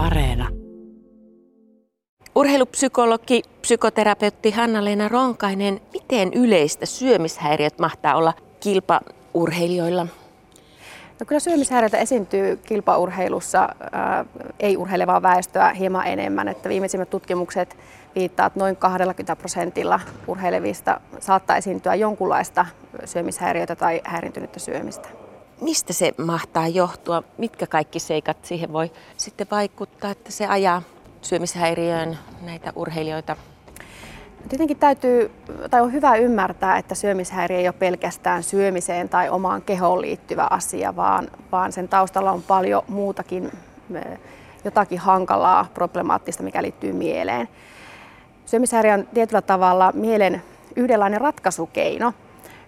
Areena. Urheilupsykologi, psykoterapeutti Hanna-Leena Ronkainen, miten yleistä syömishäiriöt mahtaa olla kilpaurheilijoilla? No kyllä syömishäiriöitä esiintyy kilpaurheilussa äh, ei-urheilevaa väestöä hieman enemmän. Että viimeisimmät tutkimukset viittaa, että noin 20 prosentilla urheilevista saattaa esiintyä jonkunlaista syömishäiriötä tai häirintynyttä syömistä. Mistä se mahtaa johtua? Mitkä kaikki seikat siihen voi sitten vaikuttaa, että se ajaa syömishäiriöön näitä urheilijoita? Tietenkin täytyy, tai on hyvä ymmärtää, että syömishäiriö ei ole pelkästään syömiseen tai omaan kehoon liittyvä asia, vaan, vaan sen taustalla on paljon muutakin, jotakin hankalaa, problemaattista, mikä liittyy mieleen. Syömishäiriö on tietyllä tavalla mielen yhdenlainen ratkaisukeino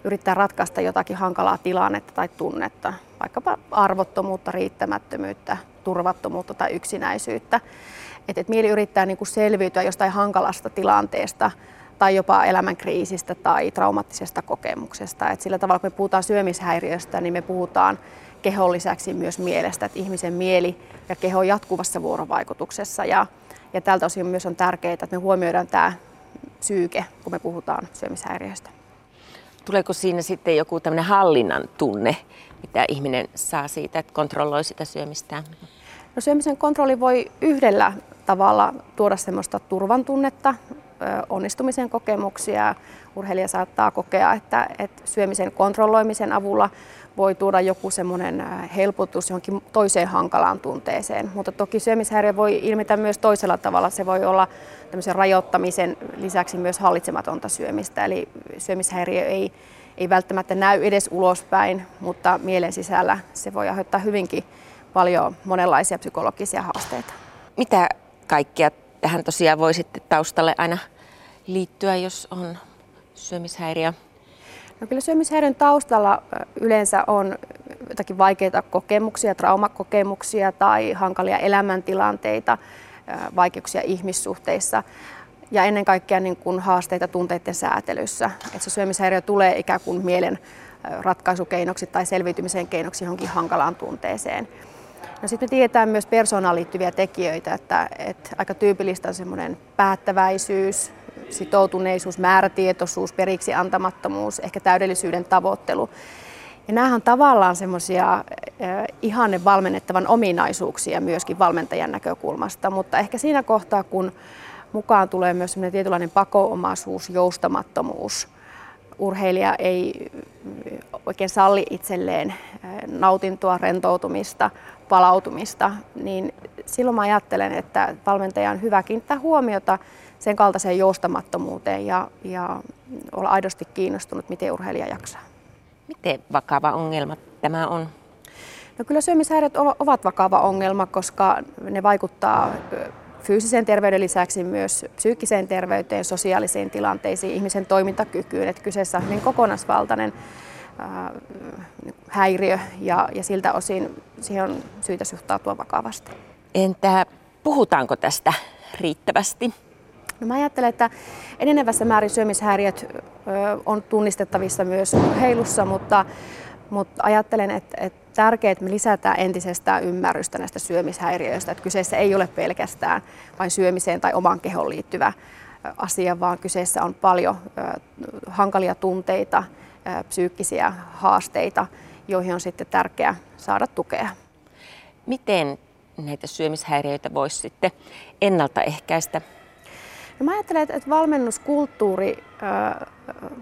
yrittää ratkaista jotakin hankalaa tilannetta tai tunnetta, vaikkapa arvottomuutta, riittämättömyyttä, turvattomuutta tai yksinäisyyttä. Et, et mieli yrittää niin kuin selviytyä jostain hankalasta tilanteesta tai jopa elämän kriisistä tai traumattisesta kokemuksesta. Et sillä tavalla, kun me puhutaan syömishäiriöstä, niin me puhutaan kehon lisäksi myös mielestä, että ihmisen mieli ja keho on jatkuvassa vuorovaikutuksessa. Ja, ja tältä osin myös on tärkeää, että me huomioidaan tämä psyyke, kun me puhutaan syömishäiriöstä. Tuleeko siinä sitten joku tämmöinen hallinnan tunne, mitä ihminen saa siitä, että kontrolloi sitä syömistään? No syömisen kontrolli voi yhdellä tavalla tuoda semmoista turvan tunnetta, onnistumisen kokemuksia. Urheilija saattaa kokea, että, että syömisen kontrolloimisen avulla voi tuoda joku semmoinen helpotus johonkin toiseen hankalaan tunteeseen. Mutta toki syömishäiriö voi ilmetä myös toisella tavalla. Se voi olla tämmöisen rajoittamisen lisäksi myös hallitsematonta syömistä. Eli syömishäiriö ei, ei välttämättä näy edes ulospäin, mutta mielen sisällä se voi aiheuttaa hyvinkin paljon monenlaisia psykologisia haasteita. Mitä kaikkea tähän tosiaan voi sitten taustalle aina liittyä, jos on syömishäiriö? No kyllä syömishäiriön taustalla yleensä on jotakin vaikeita kokemuksia, traumakokemuksia tai hankalia elämäntilanteita, vaikeuksia ihmissuhteissa ja ennen kaikkea niin kuin haasteita tunteiden säätelyssä. Että se syömishäiriö tulee ikään kuin mielen ratkaisukeinoksi tai selviytymisen keinoksi johonkin hankalaan tunteeseen. No sitten me tiedetään myös persoonaan liittyviä tekijöitä, että, että aika tyypillistä on semmoinen päättäväisyys, sitoutuneisuus, määrätietoisuus, periksi antamattomuus, ehkä täydellisyyden tavoittelu. Ja nämähän on tavallaan semmoisia ihanne valmennettavan ominaisuuksia myöskin valmentajan näkökulmasta, mutta ehkä siinä kohtaa, kun mukaan tulee myös semmoinen tietynlainen pakoomaisuus, joustamattomuus, urheilija ei oikein salli itselleen nautintoa, rentoutumista, palautumista, niin silloin mä ajattelen, että valmentaja on hyvä kiinnittää huomiota sen kaltaiseen joustamattomuuteen ja, ja olla aidosti kiinnostunut, miten urheilija jaksaa. Miten vakava ongelma tämä on? No kyllä syömishäiriöt ovat vakava ongelma, koska ne vaikuttaa fyysisen terveyden lisäksi myös psyykkiseen terveyteen, sosiaalisiin tilanteisiin, ihmisen toimintakykyyn. Että kyseessä on hyvin kokonaisvaltainen häiriö ja, ja siltä osin siihen on syytä suhtautua vakavasti. Entä puhutaanko tästä riittävästi? No mä ajattelen, että enenevässä määrin syömishäiriöt on tunnistettavissa myös heilussa, mutta, mutta ajattelen, että, että tärkeää, että me lisätään entisestään ymmärrystä näistä syömishäiriöistä. Että kyseessä ei ole pelkästään vain syömiseen tai omaan kehoon liittyvä asia, vaan kyseessä on paljon hankalia tunteita, psyykkisiä haasteita, joihin on sitten tärkeää saada tukea. Miten näitä syömishäiriöitä voisi sitten ennaltaehkäistä? No mä ajattelen, että valmennuskulttuuri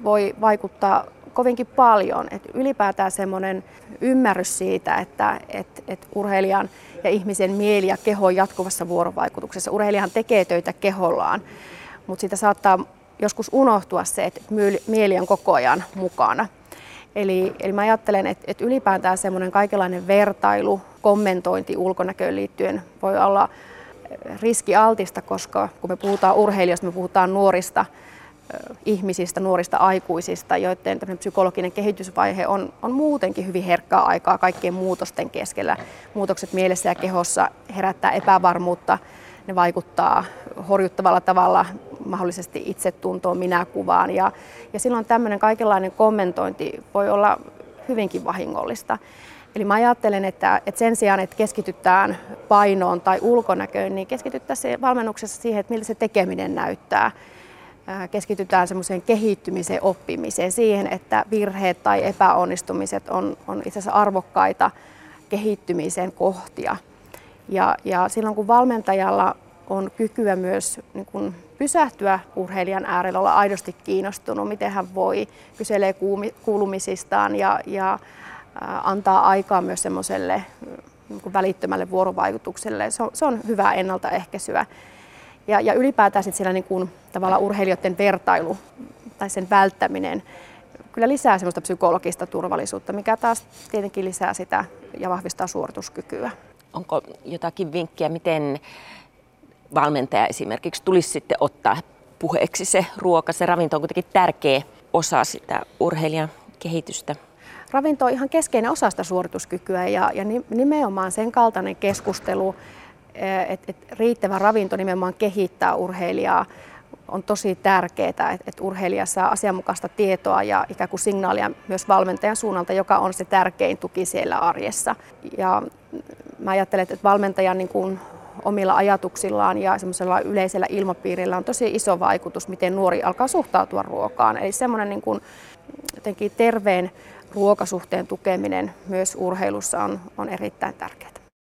voi vaikuttaa kovinkin paljon. Että ylipäätään semmoinen ymmärrys siitä, että et, et urheilijan ja ihmisen mieli ja keho on jatkuvassa vuorovaikutuksessa. Urheilijahan tekee töitä kehollaan, mutta siitä saattaa joskus unohtua se, että mieli on koko ajan mukana. Eli, eli mä ajattelen, että, että ylipäätään semmoinen kaikenlainen vertailu, kommentointi ulkonäköön liittyen voi olla riskialtista, koska kun me puhutaan urheilijoista, me puhutaan nuorista ihmisistä, nuorista aikuisista, joiden psykologinen kehitysvaihe on, on muutenkin hyvin herkkää aikaa kaikkien muutosten keskellä. Muutokset mielessä ja kehossa herättää epävarmuutta, ne vaikuttaa horjuttavalla tavalla mahdollisesti itsetuntoon, minäkuvaan ja, ja silloin tämmöinen kaikenlainen kommentointi voi olla hyvinkin vahingollista. Eli mä ajattelen, että, että sen sijaan, että keskitytään painoon tai ulkonäköön, niin keskityttäisiin valmennuksessa siihen, että miltä se tekeminen näyttää. Keskitytään semmoiseen kehittymiseen, oppimiseen, siihen, että virheet tai epäonnistumiset on, on itse asiassa arvokkaita kehittymisen kohtia. Ja, ja silloin kun valmentajalla on kykyä myös niin kun pysähtyä urheilijan äärellä, olla aidosti kiinnostunut, miten hän voi, kyselee kuulumisistaan ja, ja antaa aikaa myös semmoiselle niin välittömälle vuorovaikutukselle. Se on, se on hyvää ennaltaehkäisyä. Ja, ja ylipäätään sitten siellä niin kuin, tavallaan urheilijoiden vertailu tai sen välttäminen kyllä lisää semmoista psykologista turvallisuutta, mikä taas tietenkin lisää sitä ja vahvistaa suorituskykyä. Onko jotakin vinkkiä, miten valmentaja esimerkiksi tulisi sitten ottaa puheeksi se ruoka, se ravinto on kuitenkin tärkeä osa sitä urheilijan kehitystä? Ravinto on ihan keskeinen osa sitä suorituskykyä ja, ja nimenomaan sen kaltainen keskustelu, että et riittävä ravinto nimenomaan kehittää urheilijaa on tosi tärkeää, että, urheilija saa asianmukaista tietoa ja ikään kuin signaalia myös valmentajan suunnalta, joka on se tärkein tuki siellä arjessa. Ja mä ajattelen, että valmentajan niin kuin omilla ajatuksillaan ja semmoisella yleisellä ilmapiirillä on tosi iso vaikutus, miten nuori alkaa suhtautua ruokaan. Eli semmoinen niin kuin jotenkin terveen ruokasuhteen tukeminen myös urheilussa on, on erittäin tärkeää.